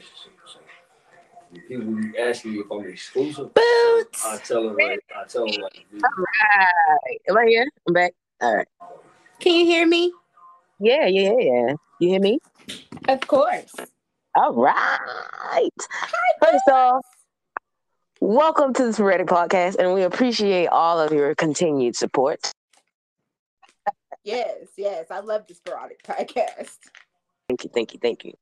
relationship. So people be asking me if I'm exclusive. Boots. I tell them like I tell them like All right. Am I here? I'm back. All right. Can you hear me? Yeah, yeah, yeah. You hear me? Of course. All right. First off, welcome to the Sporadic Podcast, and we appreciate all of your continued support. Yes, yes. I love the sporadic podcast. Thank you, thank you, thank you.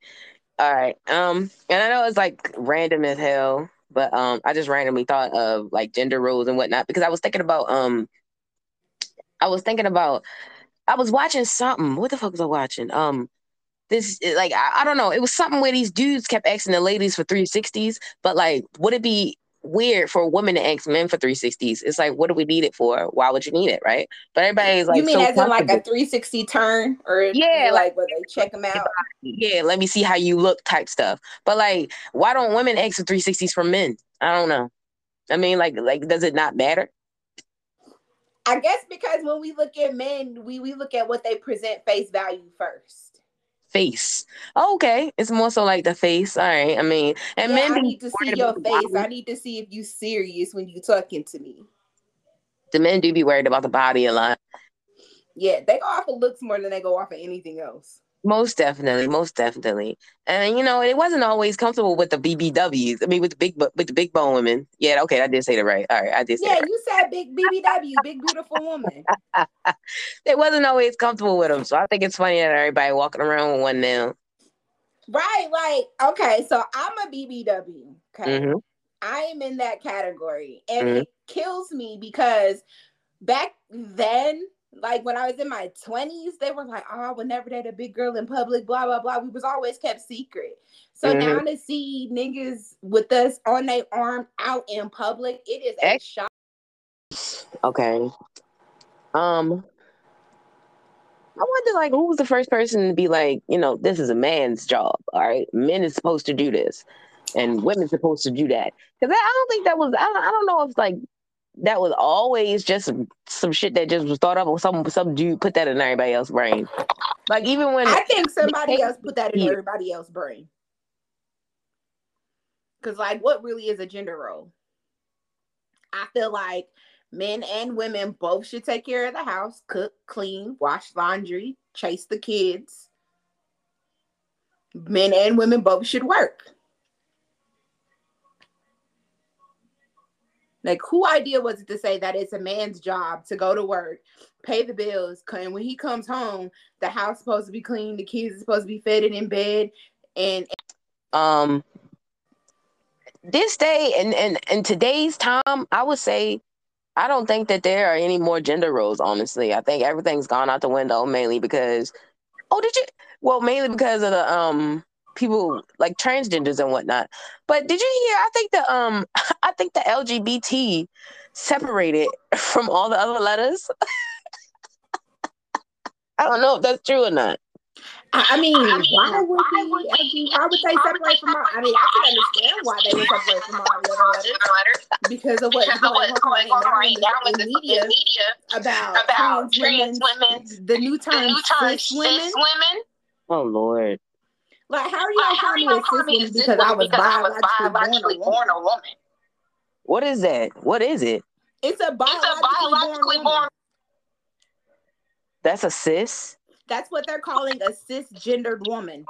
All right. Um, and I know it's like random as hell, but um, I just randomly thought of like gender roles and whatnot because I was thinking about um, I was thinking about I was watching something. What the fuck was I watching? Um, this like I, I don't know. It was something where these dudes kept asking the ladies for 360s, but like, would it be weird for a woman to ask men for 360s? It's like, what do we need it for? Why would you need it, right? But everybody's like, you mean so as in like a 360 turn or Yeah, like where they check them out? yeah, let me see how you look type stuff. But like, why don't women ask for 360s from men? I don't know. I mean, like, like, does it not matter? I guess because when we look at men, we we look at what they present face value first. Face. Oh, okay. It's more so like the face. All right. I mean, and yeah, men I need to see your face. I need to see if you serious when you talking to me. The men do be worried about the body a lot. Yeah, they go off of looks more than they go off of anything else. Most definitely, most definitely. And you know, it wasn't always comfortable with the BBWs. I mean, with the big, with the big bone women. Yeah, okay, I did say that right. All right, I did say Yeah, that. you said big BBW, big beautiful woman. It wasn't always comfortable with them, so I think it's funny that everybody walking around with one now. Right, like okay, so I'm a BBW. Okay. hmm I am in that category. And Mhm. it kills me because back then, like when I was in my 20s, they were like, oh, I would never date a big girl in public, blah, blah, blah. We was always kept secret. So Mhm. now to see niggas with us on their arm out in public, it is a shock. Okay. Um, I wonder, like, who was the first person to be like, you know, this is a man's job. All right, men is supposed to do this, and women's supposed to do that. Because I don't think that was. I don't, I don't know if like that was always just some, shit that just was thought up, or some some dude put that in everybody else's brain. Like even when I think somebody Hey, else put that in here. everybody else's brain. Because, like, what really is a gender role? I feel like men and women both should take care of the house, cook, clean, wash laundry, chase the kids. Men and women both should work. Like, who idea was it to say that it's a man's job to go to work, pay the bills, and when he comes home, the house supposed to be clean, the kids are supposed to be fed and in bed, and um this day and and in today's time i would say i don't think that there are any more gender roles honestly. I think everything's gone out the window mainly because oh did you well mainly because of the um people like transgenders and whatnot but did you hear i think the um i think the lgbt separated from all the other letters i don't know if that's true or not I I mean, I mean, why would why they? would I why would they separate from all? I mean, I can understand why they would separate from all the other letters because of what's going on right now in the, in media about, about trans trans women, women, the new The term new term cis women. women. oh lord Like, how are y'all How are calling you me a calling me a cis cis woman because I was because I was biologically biologically born a woman? woman? what is that what is it It's a It's biologically, a biologically born born. that's a cis That's what they're calling a cisgendered woman.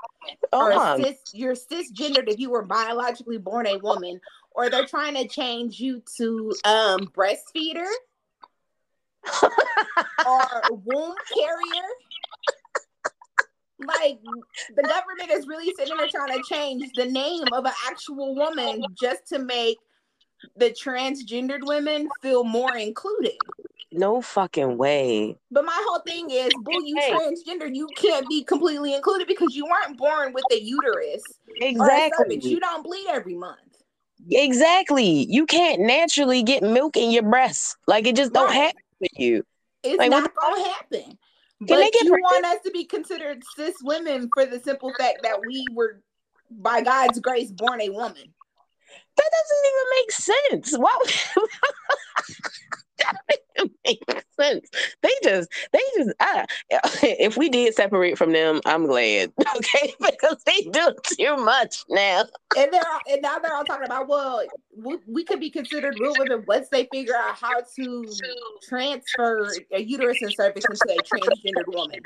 oh or my cis, you're cisgendered if you were biologically born a woman, or they're trying to change you to um breastfeeder or womb carrier. Like the government is really sitting there trying to change the name of an actual woman just to make the transgendered women feel more included. No fucking way. But my whole thing is, boo, you Hey. transgender, you can't be completely included because you weren't born with a uterus Exactly. You don't bleed every month. Exactly. You can't naturally get milk in your breasts. Like it just don't Right. happen to you. It's Like, not gonna happen. They But you want us to be considered cis women for the simple fact that we were, by God's grace, born a woman. That doesn't even make sense. Why would that don't make it makes sense. They just, they just, I, if we did separate from them, I'm glad. Okay, because they do too much now. And they're all, and now they're all talking about well, we, we could be considered real women once they figure out how to transfer a uterus and cervix into a transgendered woman.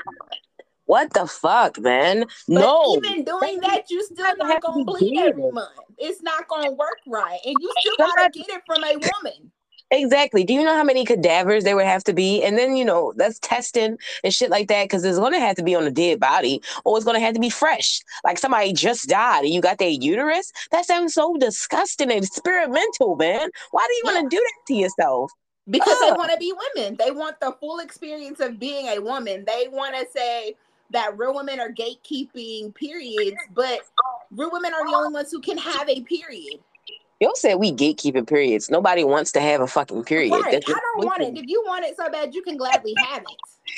What the fuck, man? But no. even doing that, you still to gonna bleed every month. It's not gonna work right, and you still gotta get it from a woman. Exactly. Do you know how many cadavers there would have to be? And then, you know, that's testing and shit like that because it's going to have to be on a dead body or it's going to have to be fresh. Like somebody just died and you got their uterus. That sounds so disgusting and experimental, man. Why do you want to do that to yourself? because they want to be women. They want the full experience of being a woman. They want to say that real women are gatekeeping periods, but real women are the only ones who can have a period. You said we gatekeeping periods. Nobody wants to have a fucking period. Right. That's I don't want it. If you want it so bad, you can gladly have it.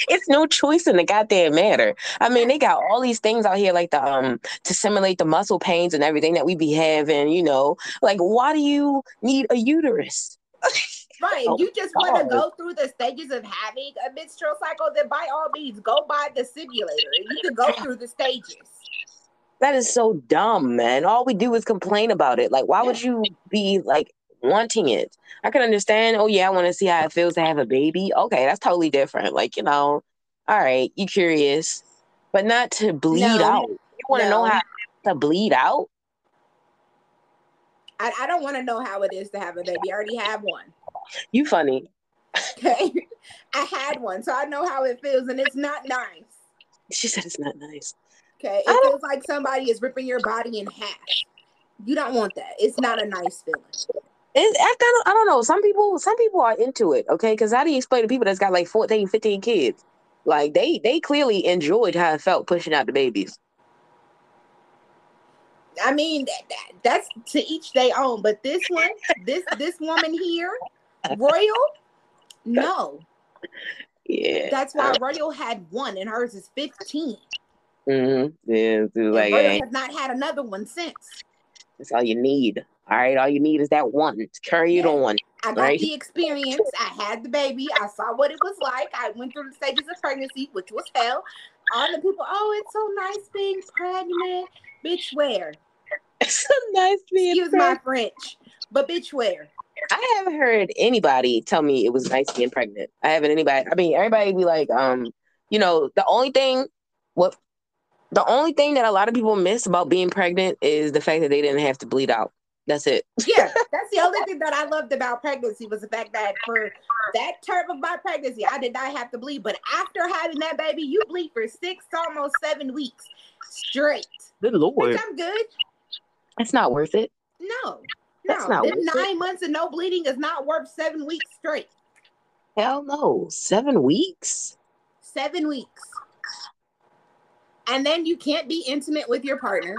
it's no choice in the goddamn matter. I mean, they got all these things out here like the um to simulate the muscle pains and everything that we be having, you know. Like, why do you need a uterus? Right. Oh, you just want to go through the stages of having a menstrual cycle, then by all means, go buy the simulator. You can go through the stages. That is so dumb, man. All we do is complain about it. Like, why would you be like wanting it? I can understand, oh yeah, I want to see how it feels to have a baby. Okay, that's totally different. Like, you know, all right, you curious, but not to bleed No, out. You want to know how to bleed out? I, I don't want to know how it is to have a baby. I already have one. You funny. Okay. I had one, so I know how it feels, and it's not nice. She said it's not nice. Okay. It feels like somebody is ripping your body in half. You don't want that. It's not a nice feeling. It, I, don't, I don't know. Some people, some people are into it. Okay, because how do you explain to people that's got like 14, 15 kids? Like they, they clearly enjoyed how it felt pushing out the babies. I mean, that, that- that's to each their own. But this one, this this woman here, Royal, no. Yeah. That's why Royal had one, and hers is fifteen. Mm-hmm. Yeah. And like, hey, has not had another one since. that's all you need. All right. All you need is that one. Carry it on. I got Right. the experience. I had the baby. I saw what it was like. I went through the stages of pregnancy, which was hell. All the people, oh, it's so nice being pregnant. Bitch, where? It's so nice being pregnant. Excuse my French, but bitch, where? I haven't heard anybody tell me it was nice being pregnant. I haven't anybody. I mean, everybody be like, um, you know, the only thing, what, the only thing that a lot of people miss about being pregnant is the fact that they didn't have to bleed out. That's it. Yeah, that's the only thing that I loved about pregnancy was the fact that for that term of my pregnancy, I did not have to bleed. But after having that baby, you bleed for six, almost seven weeks straight. Good Bitch, lord, I'm good. that's not worth it. No, That's no, not them worth it. nine months of no bleeding is not worth seven weeks straight. Hell no, seven weeks. Seven weeks. And then you can't be intimate with your partner.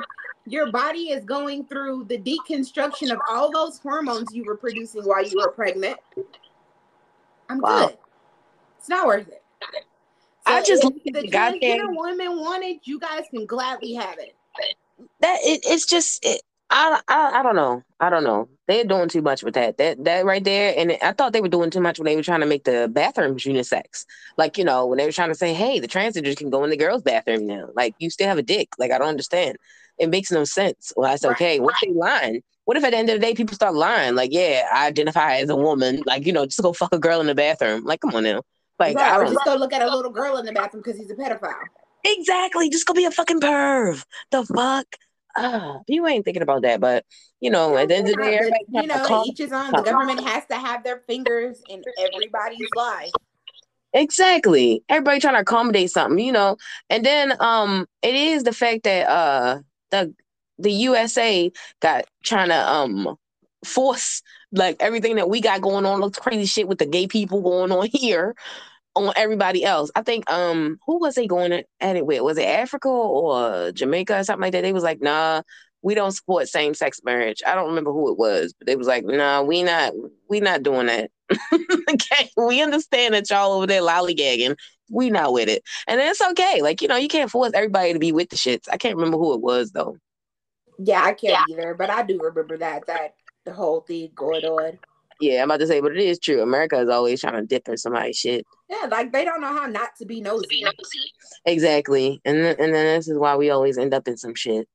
Your body is going through the deconstruction of all those hormones you were producing while you were pregnant. I'm Wow. good. It's not worth it. I just if look at the goddamn- transgender women want you guys can gladly have it. That it, it's just it, I, I I don't know. I don't know. They're doing too much with that. That that right there. And I thought they were doing too much when they were trying to make the bathrooms unisex. Like, you know, when they were trying to say, hey, the transgenders can go in the girls' bathroom now. Like you still have a dick. Like I don't understand. It makes no sense. Well, that's Right. okay. What if they lying? What if at the end of the day people start lying? Like, yeah, I identify as a woman. Like, you know, just go fuck a girl in the bathroom. Like, come on now. Like, right, I don't just go look at a little girl in the bathroom because he's a pedophile. Exactly. Just go be a fucking perv. The fuck? Ah, you ain't thinking about that, but you know, at the end of the day, you know, each is on. The government has to have their fingers in everybody's life. exactly. Everybody trying to accommodate something, you know. And then um it is the fact that uh the the USA got trying to um force like everything that we got going on, looks crazy shit with the gay people going on here on everybody else. I think um who was they going at it with? Was it Africa or Jamaica or something like that? They was like, nah, we don't support same sex marriage. I don't remember who it was, but they was like, nah, we not we not doing that. okay. We understand that y'all over there lollygagging. We not with it. And it's okay. Like, you know, you can't force everybody to be with the shits. I can't remember who it was though. Yeah, I can't either, but I do remember that that the whole thing going on. Yeah, I'm about to say, but it is true. America is always trying to dip in somebody's shit. Yeah, like they don't know how not to be nosy. Exactly, and then, and then this is why we always end up in some shit.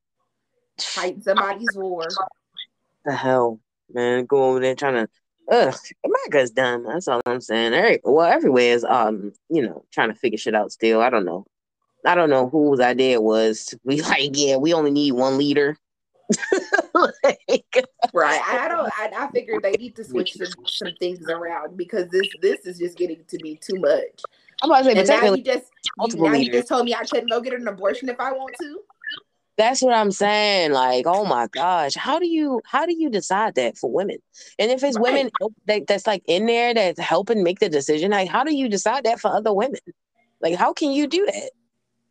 Fight somebody's war. The hell, man, go over there trying to. Ugh, America's dumb. That's all I'm saying. Every, well, everywhere is um, you know, trying to figure shit out. Still, I don't know. I don't know whose idea it was. We like, yeah, we only need one leader. like, Right. I, don't. I, I figured they need to switch some, some things around because this this is just getting to be too much. I'm about to say, but And now you just you, now you just told me I couldn't go get an abortion if I want to. That's what I'm saying. Like, oh my gosh, how do you how do you decide that for women? And if it's Right. women that, that's like in there that's helping make the decision, like how do you decide that for other women? Like, how can you do that?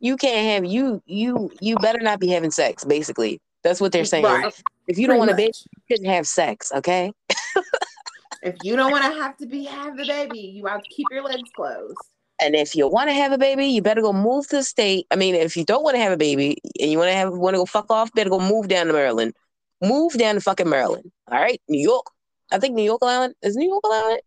You can't have you you you better not be having sex. Basically, that's what they're saying. Right. If you don't want be, much. you shouldn't have sex. Okay. If you don't want to have to be have the baby, you have to keep your legs closed. And if you want to have a baby, you better go move to the state. I mean, if you don't want to have a baby and you want to have want to go fuck off, better go move down to Maryland. Move down to fucking Maryland. All right, New York. I think New York allowing is New York allowing it.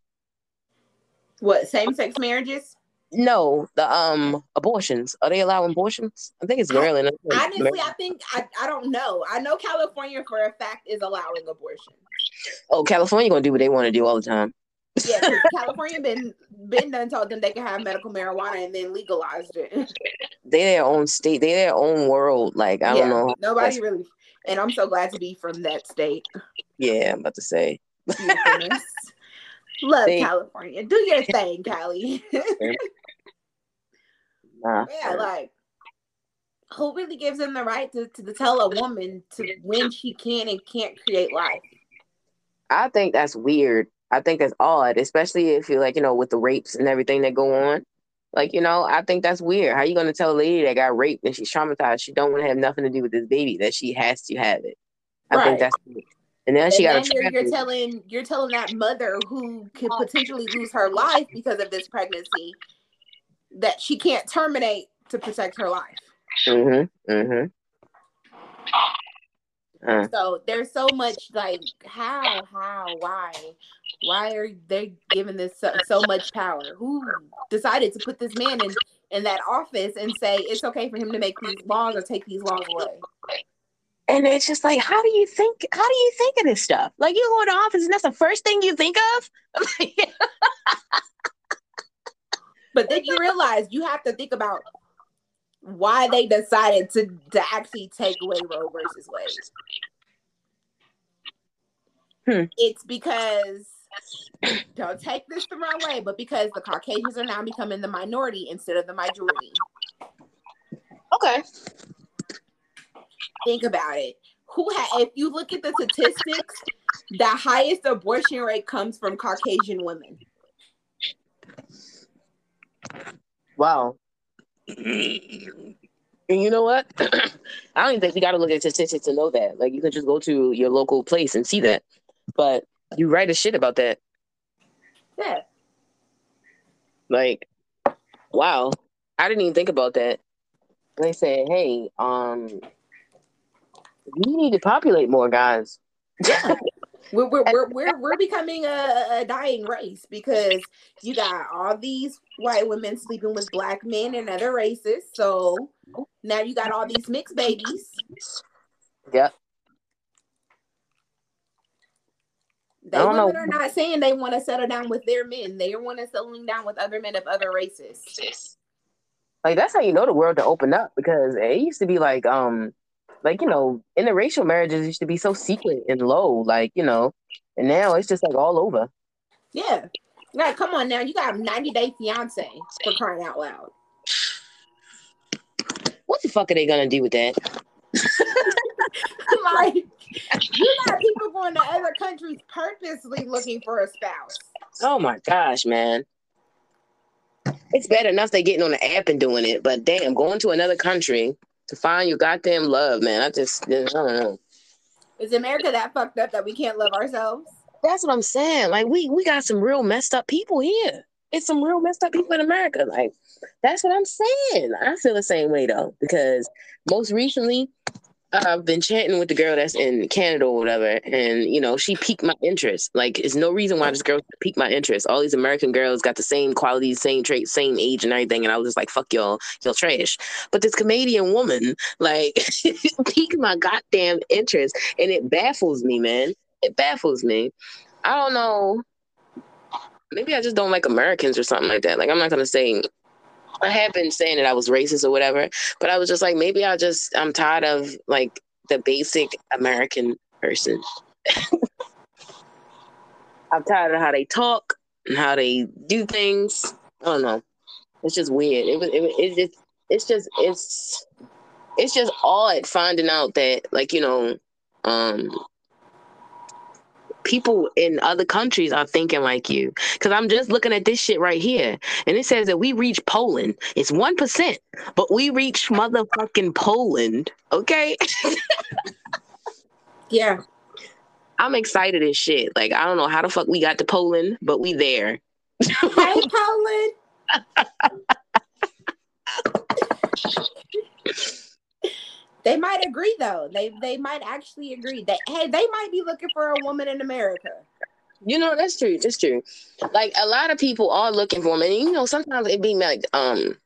What same sex marriages? No, the um abortions. Are they allowing abortions? I think it's I- Maryland. Honestly, I think I, I don't know. I know California for a fact is allowing abortion. oh, California gonna do what they want to do all the time. Yeah, 'cause California been been done told them they can have medical marijuana and then legalized it. They their own state. They their own world. Like I Yeah, don't know. Nobody really, and I'm so glad to be from that state. Yeah, I'm about to say. Love They- California. Do your thing, Cali. Nah, yeah, like who really gives them the right to, to tell a woman to when she can and can't create life? I think that's weird. I think that's odd, especially if you're like, you know, with the rapes and everything that go on. Like, you know, I think that's weird. How you gonna tell a lady that got raped and she's traumatized, she don't want to have nothing to do with this baby, that she has to have it. I Right. think that's weird. And then And she got then a you're, you're telling you're telling that mother who could potentially lose her life because of this pregnancy that she can't terminate to protect her life. Mm-hmm. Mm-hmm. Uh, So there's so much like how, how, why, why are they giving this so, so much power? Who decided to put this man in in that office and say it's okay for him to make these laws or take these laws away? And it's just like, how do you think? How do you think of this stuff? Like, you go to office and that's the first thing you think of. But then you realize you have to think about why they decided to to actually take away Roe versus Wade. Hmm. It's because don't take this the wrong way, but because the Caucasians are now becoming the minority instead of the majority. okay. Think about it. Who ha- if you look at the statistics, the highest abortion rate comes from Caucasian women. Wow. And you know what? I don't even think you got to look at statistics to know that. Like, you can just go to your local place and see that. But you write a shit about that. Yeah. Like, wow. I didn't even think about that. They said, hey, um, we need to populate more guys. Yeah. We're, we're, we're, we're, we're becoming a, a dying race because you got all these white women sleeping with black men and other races. So now you got all these mixed babies. Yep. They women know. are not saying they want to settle down with their men. They want to settling down with other men of other races. Like that's how you know the world to open up because it used to be like um like you know interracial marriages used to be so secret and low like you know and now it's just like all over. Yeah. now come on now. You got a 90 day fiance for crying out loud. What the fuck are they gonna do with that? like, you got people going to other countries purposely looking for a spouse. Oh my gosh, man. It's bad enough they getting on the app and doing it, but damn, going to another country to find your goddamn love, man. I just I don't know. Is America that fucked up that we can't love ourselves? That's what I'm saying. Like we we got some real messed up people here. It's some real messed up people in America. Like that's what I'm saying. I feel the same way though because most recently, I've been chatting with the girl that's in Canada or whatever, and you know, she piqued my interest. Like, there's no reason why this girl piqued my interest. All these American girls got the same qualities, same traits, same age, and everything, and I was just like, "Fuck y'all, y'all trash." But this Canadian woman, like, piqued my goddamn interest, and it baffles me, man. It baffles me. I don't know. Maybe I just don't like Americans or something like that. Like, I'm not gonna say I have been saying that I was racist or whatever, but I was just like, maybe I just I'm tired of like the basic American person. I'm tired of how they talk and how they do things. I don't know. It's just weird. It was. It, it just. It's just. It's. It's just odd finding out that like you know, um, people in other countries are thinking like you. Because I'm just looking at this shit right here, and it says that we reach Poland. It's one percent, but we reach motherfucking Poland. Okay. yeah. I'm excited as shit. Like I don't know how the fuck we got to Poland, but we there. hey, Poland. They might agree though. They they might actually agree that hey, they might be looking for a woman in America. You know, that's true. That's true. Like a lot of people are looking for them. And you know, sometimes it be like, um,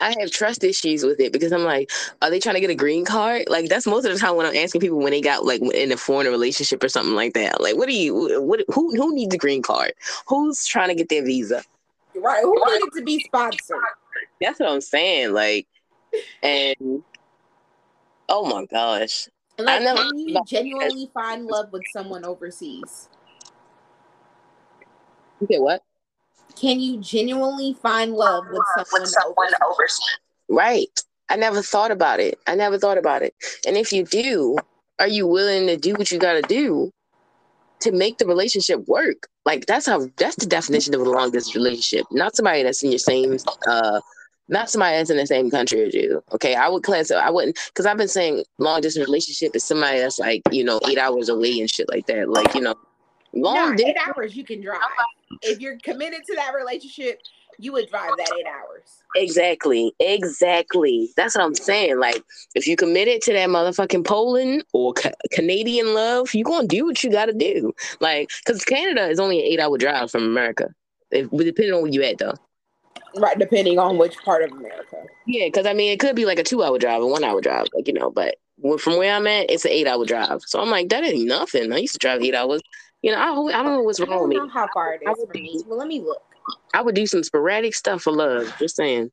I have trust issues with it because I'm like, are they trying to get a green card? Like that's most of the time when I'm asking people when they got like in a foreign relationship or something like that. Like, what do you what who who needs a green card? Who's trying to get their visa? Right. Who needed to be sponsored? That's what I'm saying. Like, and Oh my gosh. Like, can you genuinely find love with someone overseas? Okay, what? Can you genuinely find love with someone, with someone overseas? overseas? Right. I never thought about it. I never thought about it. And if you do, are you willing to do what you got to do to make the relationship work? Like that's how that's the definition of a long distance relationship. Not somebody that's in your same uh not somebody that's in the same country as you. Okay, I would class. I wouldn't because I've been saying long distance relationship is somebody that's like you know eight hours away and shit like that. Like you know, long no, eight hours you can drive. If you're committed to that relationship, you would drive that eight hours. Exactly, exactly. That's what I'm saying. Like if you committed to that motherfucking Poland or ca- Canadian love, you gonna do what you got to do. Like because Canada is only an eight hour drive from America. If, depending on where you at though. Right, depending on which part of America. Yeah, because I mean, it could be like a two-hour drive, a one-hour drive, like you know. But from where I'm at, it's an eight-hour drive. So I'm like, that ain't nothing. I used to drive eight hours. You know, I, I don't know what's wrong with me. how far it is for me. Well, let me look. I would do some sporadic stuff for love. Just saying.